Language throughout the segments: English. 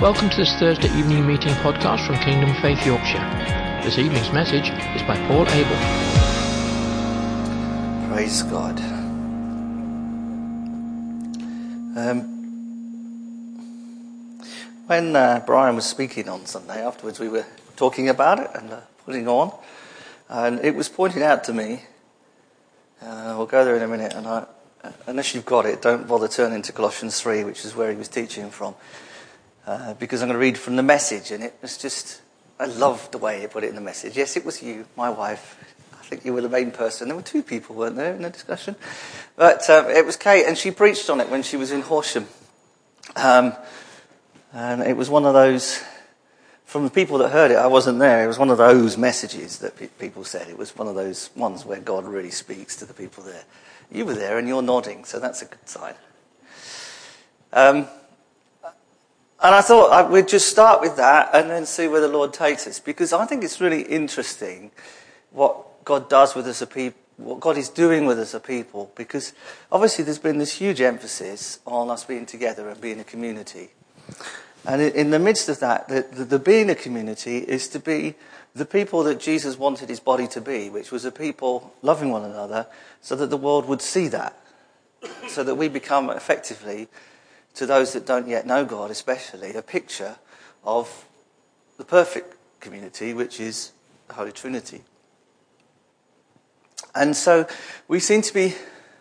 Welcome to this Thursday evening meeting podcast from Kingdom Faith Yorkshire. This evening's message is by Paul Abel. Praise God. Um, when uh, Brian was speaking on Sunday, afterwards we were talking about it and uh, putting on, and it was pointed out to me. Uh, we'll go there in a minute, and I, unless you've got it, don't bother turning to Colossians 3, which is where he was teaching from uh, because I'm going to read from the message, and it was just, I loved the way he put it in the message. Yes, it was you, my wife. I think you were the main person. There were two people, weren't there, in the discussion? But um, it was Kate, and she preached on it when she was in Horsham. Um, and it was one of those, from the people that heard it, I wasn't there, it was one of those messages that pe- people said. It was one of those ones where God really speaks to the people there. You were there and you're nodding, so that's a good sign. Um, and I thought uh, we'd just start with that and then see where the Lord takes us because I think it's really interesting what God does with us, a people, what God is doing with us, a people, because obviously there's been this huge emphasis on us being together and being a community. And in the midst of that, the, the, the being a community is to be the people that Jesus wanted his body to be, which was a people loving one another so that the world would see that. So that we become effectively to those that don't yet know God, especially, a picture of the perfect community, which is the Holy Trinity. And so we seem to be,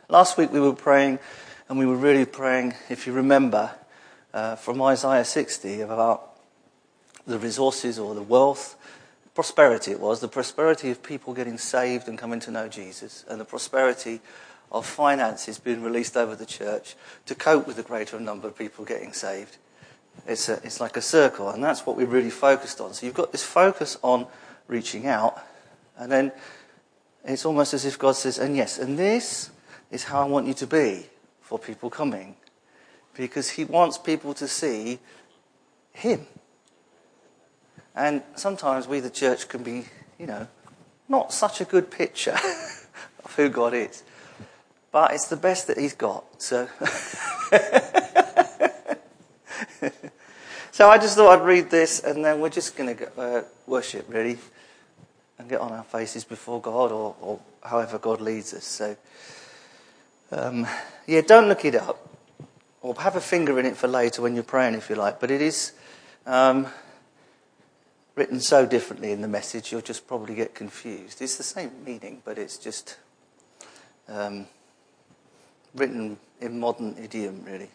last week we were praying, and we were really praying, if you remember, uh, from Isaiah 60 about the resources or the wealth, prosperity it was, the prosperity of people getting saved and coming to know Jesus, and the prosperity of finances being released over the church to cope with the greater number of people getting saved. It's, a, it's like a circle, and that's what we really focused on. So you've got this focus on reaching out, and then it's almost as if God says, and yes, and this is how I want you to be for people coming. Because He wants people to see Him. And sometimes we, the church, can be, you know, not such a good picture of who God is. But it's the best that he's got. So, so I just thought I'd read this, and then we're just going to uh, worship, really, and get on our faces before God, or, or however God leads us. So, um, yeah, don't look it up, or have a finger in it for later when you're praying, if you like. But it is um, written so differently in the message, you'll just probably get confused. It's the same meaning, but it's just. Um, written in modern idiom, really.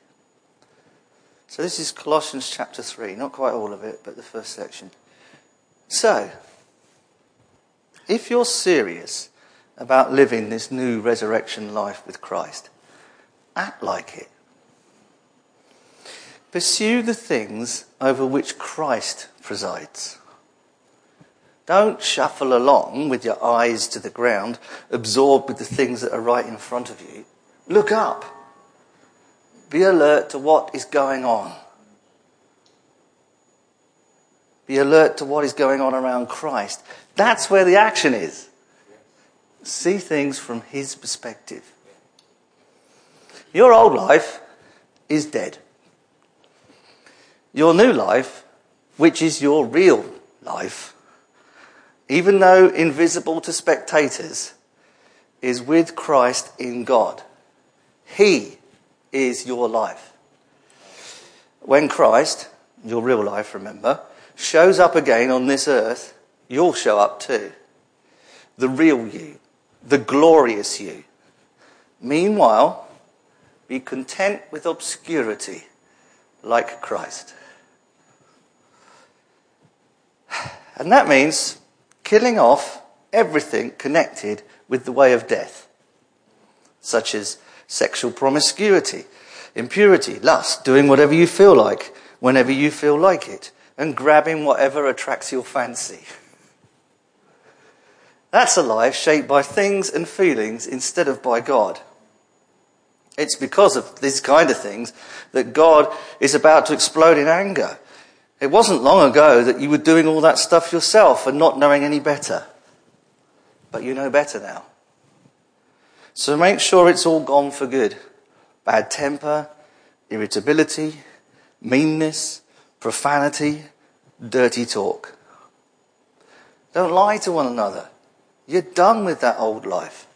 So this is Colossians chapter 3, not quite all of it, but the first section. So, if you're serious about living this new resurrection life with Christ, act like it. Pursue the things over which Christ presides. Don't shuffle along with your eyes to the ground, absorbed with the things that are right in front of you. Look up. Be alert to what is going on. Be alert to what is going on around Christ. That's where the action is. See things from His perspective. Your old life is dead. Your new life, which is your real life, even though invisible to spectators, is with Christ in God. He is your life. When Christ, your real life, remember, shows up again on this earth, you'll show up too. The real you, the glorious you. Meanwhile, be content with obscurity like Christ. And that means killing off everything connected with the way of death, such as sexual promiscuity, impurity, lust, doing whatever you feel like, whenever you feel like it, and grabbing whatever attracts your fancy. That's a life shaped by things and feelings instead of by God. It's because of these kind of things that God is about to explode in anger. It wasn't long ago that you were doing all that stuff yourself and not knowing any better. But you know better now. So make sure it's all gone for good. Bad temper, irritability, meanness, profanity, dirty talk. Don't lie to one another. You're done with that old life.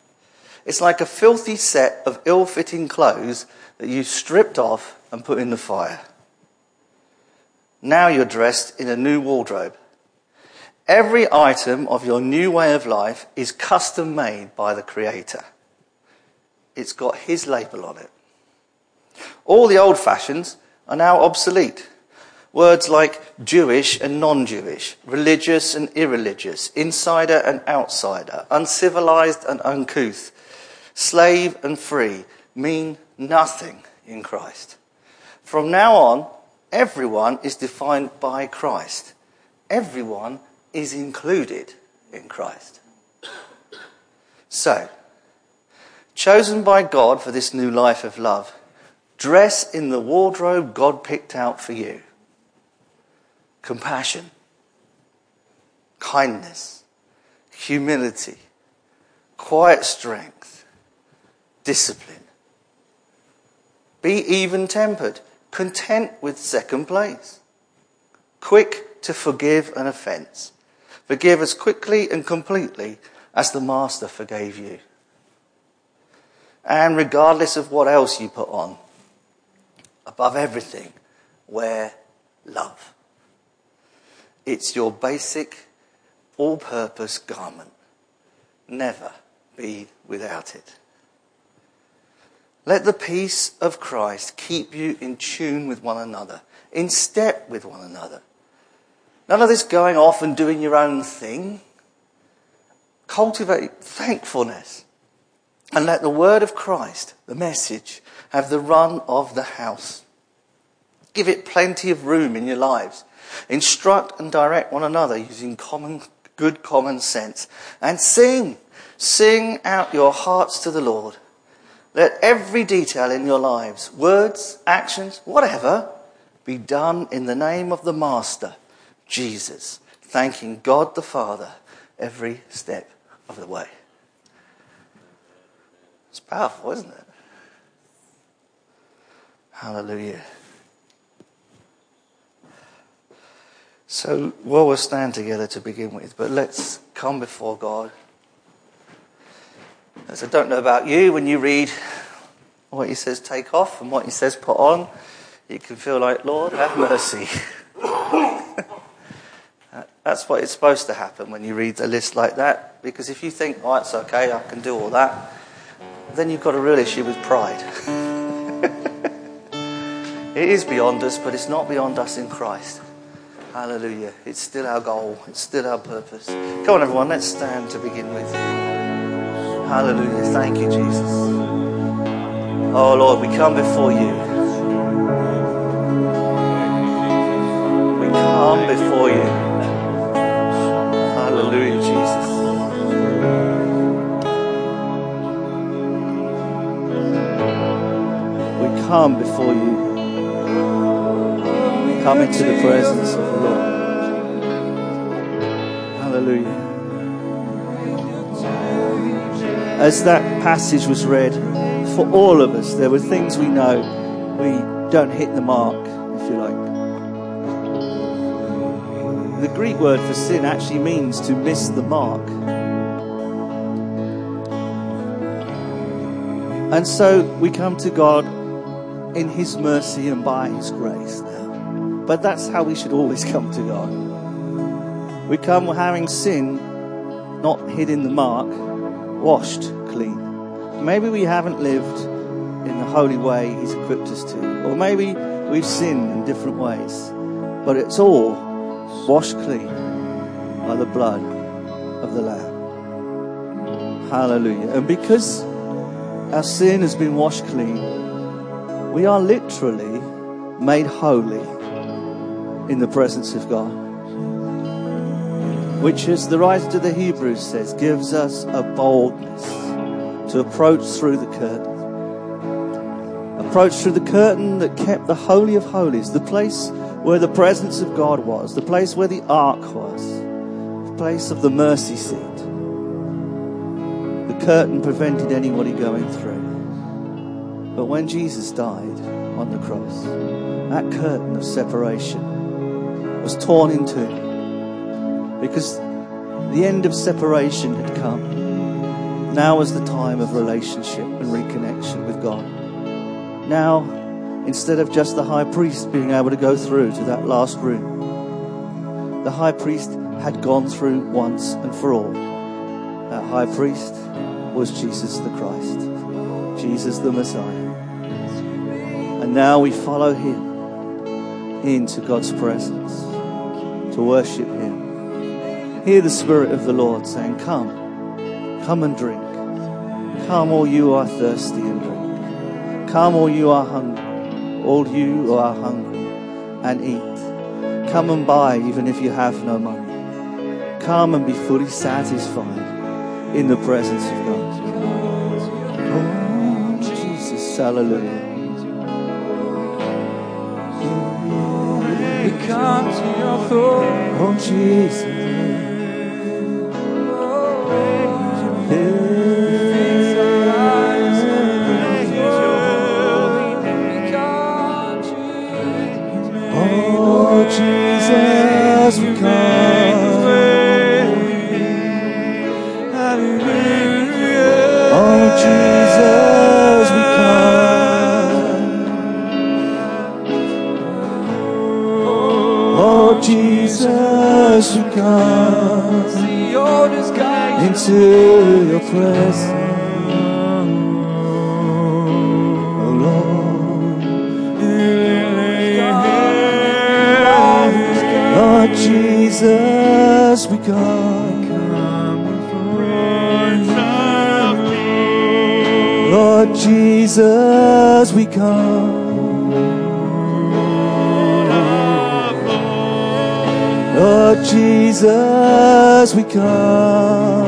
It's like a filthy set of ill fitting clothes that you stripped off and put in the fire. Now you're dressed in a new wardrobe. Every item of your new way of life is custom made by the Creator. It's got His label on it. All the old fashions are now obsolete. Words like Jewish and non Jewish, religious and irreligious, insider and outsider, uncivilized and uncouth, slave and free mean nothing in Christ. From now on, everyone is defined by Christ. Everyone is included in Christ. So, chosen by God for this new life of love, dress in the wardrobe God picked out for you. Compassion, kindness, humility, quiet strength, discipline. Be even tempered, content with second place, quick to forgive an offence. Forgive as quickly and completely as the Master forgave you. And regardless of what else you put on, above everything, wear love. It's your basic, all purpose garment. Never be without it. Let the peace of Christ keep you in tune with one another, in step with one another. None of this going off and doing your own thing. Cultivate thankfulness. And let the word of Christ, the message, have the run of the house. Give it plenty of room in your lives. Instruct and direct one another using common, good common sense. And sing. Sing out your hearts to the Lord. Let every detail in your lives, words, actions, whatever, be done in the name of the Master, Jesus, thanking God the Father every step of the way. It's powerful, isn't it? Hallelujah. So, well, we'll stand together to begin with, but let's come before God. As I don't know about you, when you read what He says take off and what He says put on, you can feel like, Lord, have mercy. That's what it's supposed to happen when you read a list like that, because if you think, oh, it's okay, I can do all that, then you've got a real issue with pride. it is beyond us, but it's not beyond us in Christ. Hallelujah. It's still our goal, it's still our purpose. Come on, everyone, let's stand to begin with. Hallelujah. Thank you, Jesus. Oh, Lord, we come before you. We come before you. Come before you come into the presence of the Lord. Hallelujah. As that passage was read, for all of us, there were things we know we don't hit the mark, if you like. The Greek word for sin actually means to miss the mark. And so we come to God in His mercy and by His grace. Now. But that's how we should always come to God. We come having sin, not hitting the mark, washed clean. Maybe we haven't lived in the holy way He's equipped us to, or maybe we've sinned in different ways. But it's all washed clean by the blood of the Lamb. Hallelujah. And because our sin has been washed clean, we are literally made holy in the presence of God. Which, as the writer to the Hebrews says, gives us a boldness to approach through the curtain. Approach through the curtain that kept the Holy of Holies, the place where the presence of God was, the place where the ark was, the place of the mercy seat. The curtain prevented anybody going through. But when Jesus died on the cross, that curtain of separation was torn in two because the end of separation had come. Now was the time of relationship and reconnection with God. Now, instead of just the high priest being able to go through to that last room, the high priest had gone through once and for all. That high priest was Jesus the Christ, Jesus the Messiah. And now we follow him into God's presence to worship him. Hear the Spirit of the Lord saying, Come, come and drink. Come, all you are thirsty and drink. Come, all you are hungry, all you are hungry, and eat. Come and buy, even if you have no money. Come and be fully satisfied in the presence of God. Oh, Jesus, hallelujah. Come to your throne. Oh, Jesus. Come into your presence. Lord Jesus, we come. Lord Jesus, we come. Jesus, we come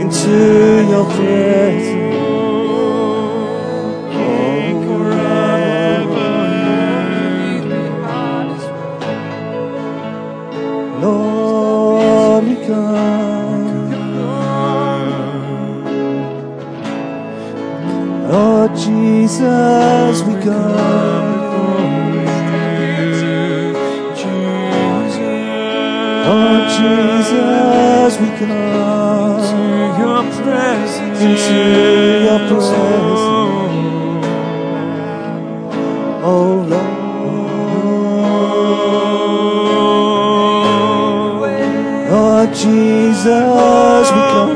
into your presence. Jesus, we come into your presence. Oh Lord, Lord Jesus, we come.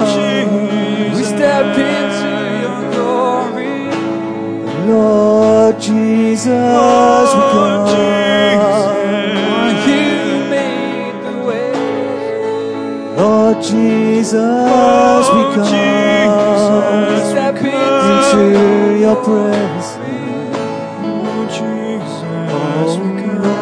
We step into your glory. Lord Jesus, we come. Jesus, we come Step into into your presence. Jesus we come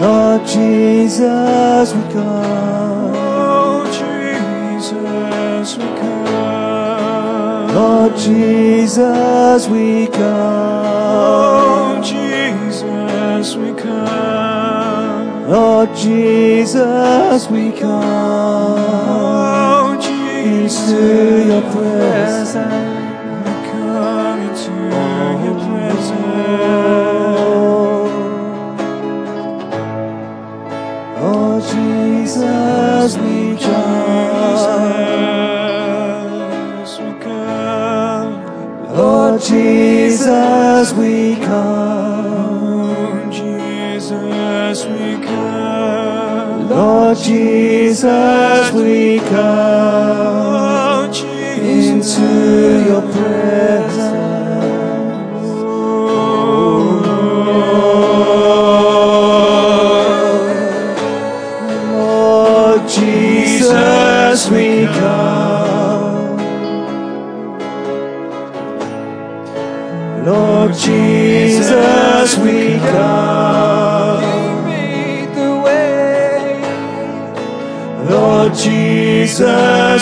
Lord, Jesus we come Lord Jesus, we come. Lord Jesus, we come. Jesus, we come oh, into your presence. Come into Your presence Oh, Jesus, we come. Lord Jesus, we oh,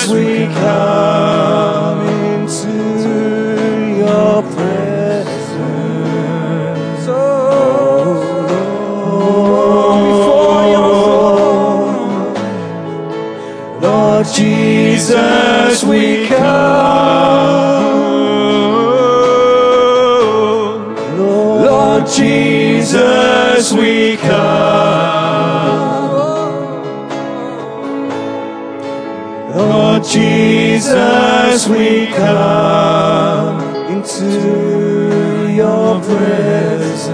we come as we come into your presence.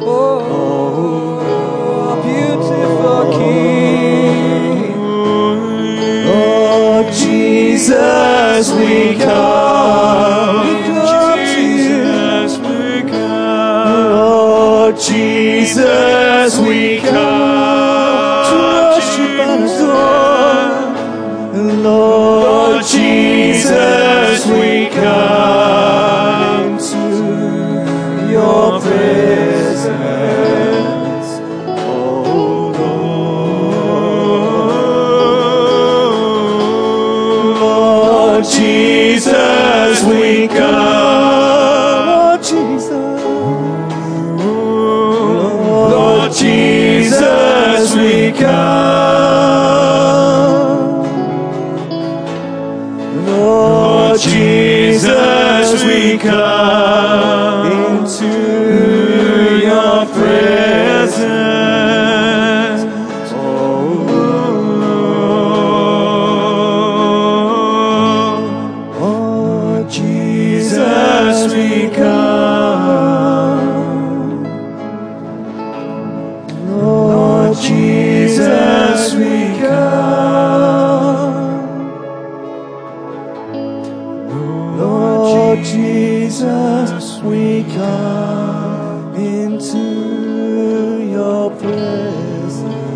Oh, beautiful King. Oh, Jesus, we come. Jesus, we come. Oh, Jesus, we come. Jesus.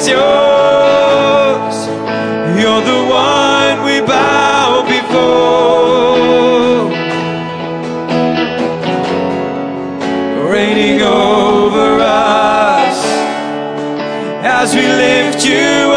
is yours. You're the one we bow before. Reigning over us as we lift you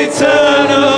eternal.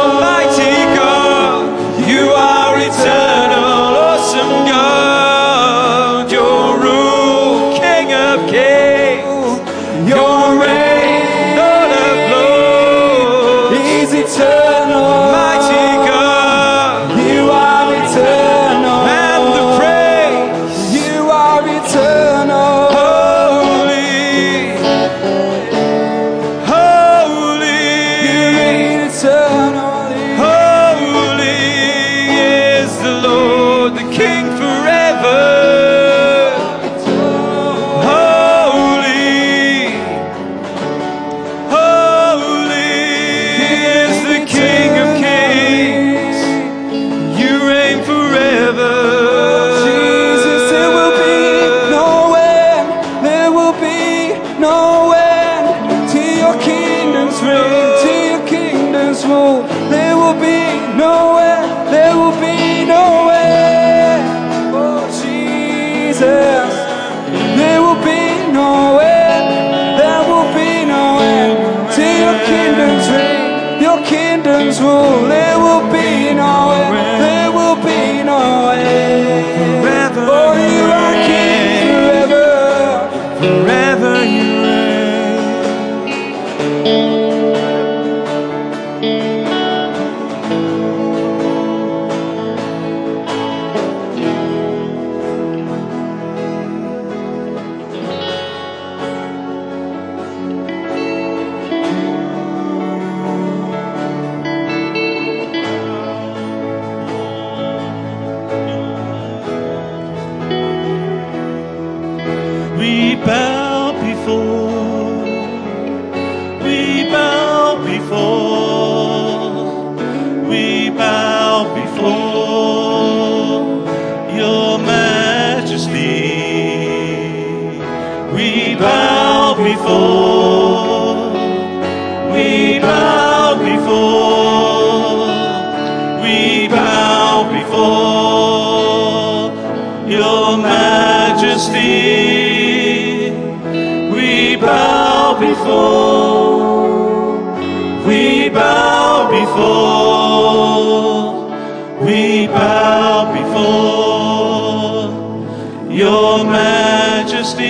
Your majesty.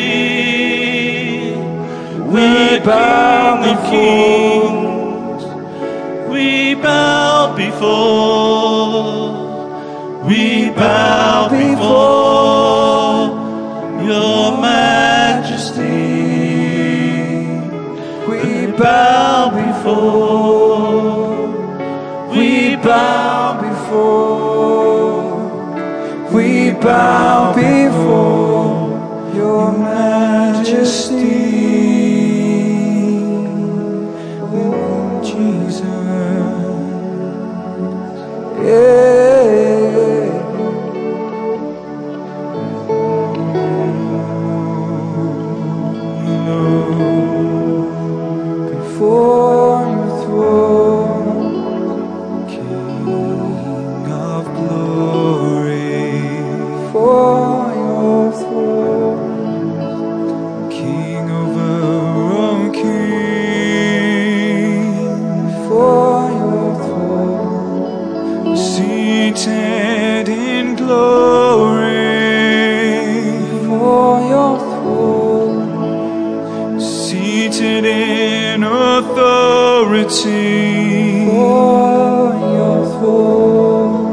We bow kings. We bow before. We bow before your majesty. We bow before. We bow before, we bow majesty. Authority. For your throne,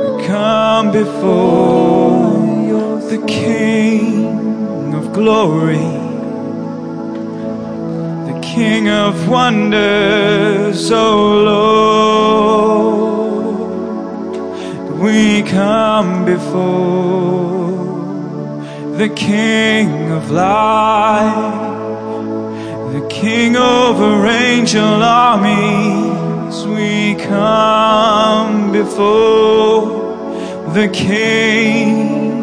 we come before the King of glory, the King of wonders, oh Lord. We come before the King of light, the King over angel armies. We come before the King.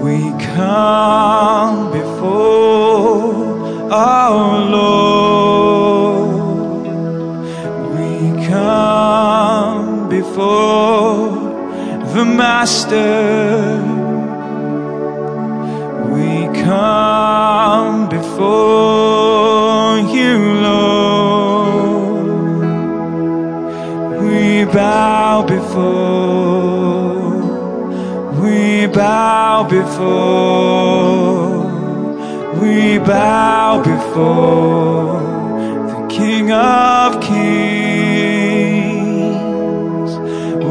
We come before our Lord. We come before the Master. Before, we bow before the King of Kings.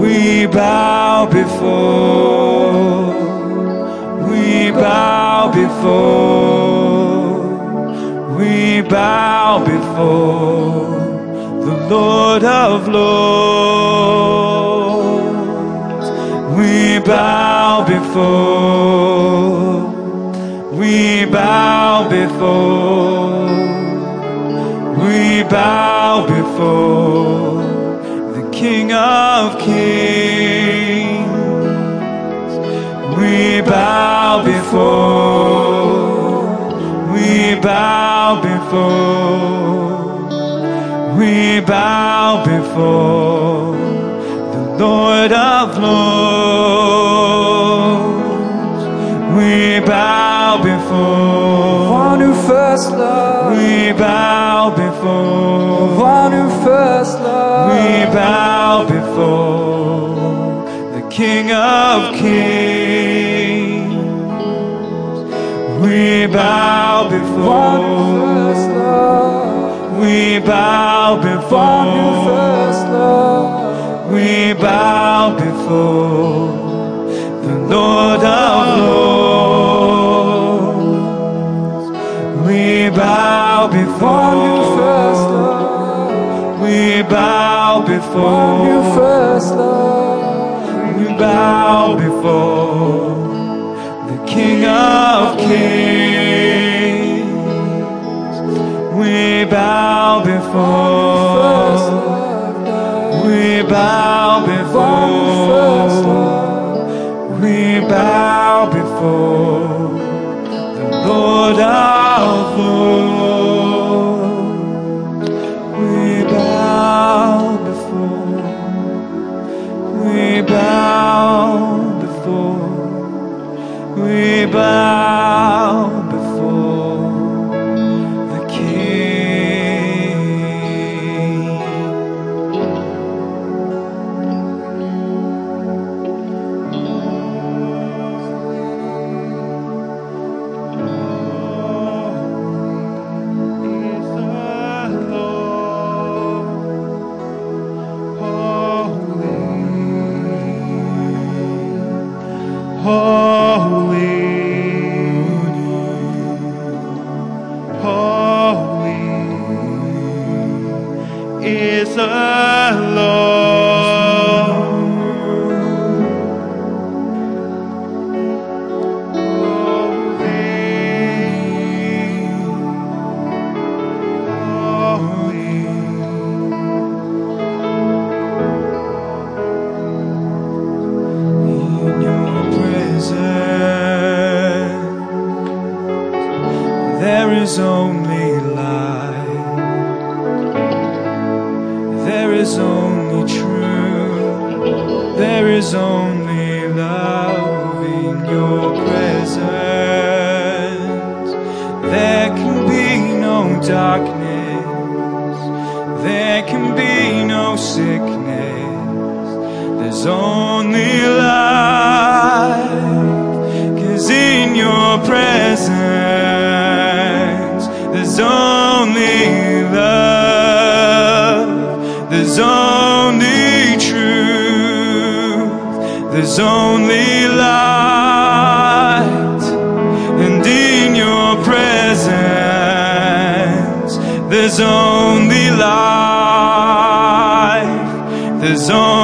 We bow before, we bow before, we bow before the Lord of Lords. We bow before, we bow before, we bow before the King of Kings. We bow before, we bow before, we bow before the Lord of Lords. First loved, we bow before, one who first loved, we bow before the King of Kings. We bow before, we bow before, we bow before who before, first love. we bow before the King of Kings. There's only light, and in your presence, there's only life. There's only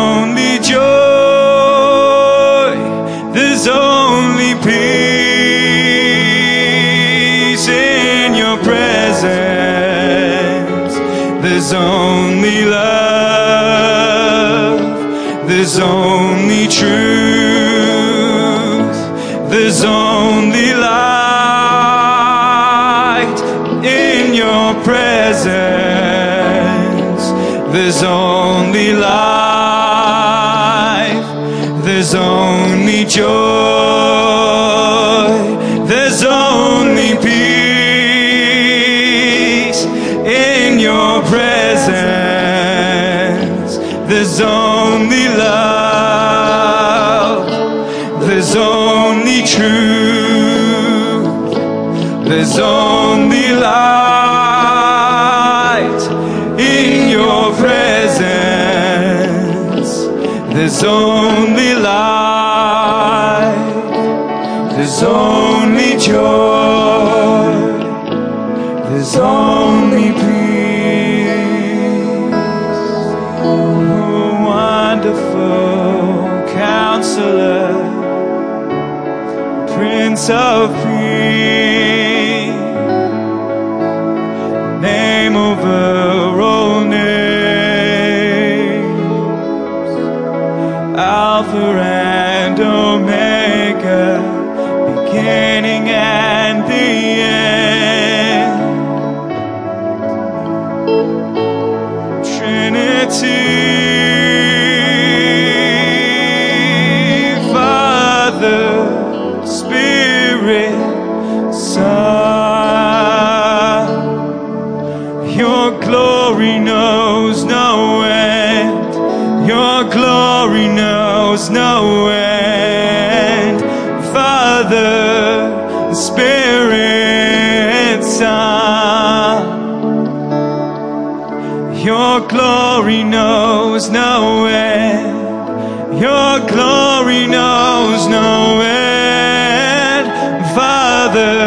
There's only joy, there's only peace. Oh, wonderful counselor, Prince of Peace. another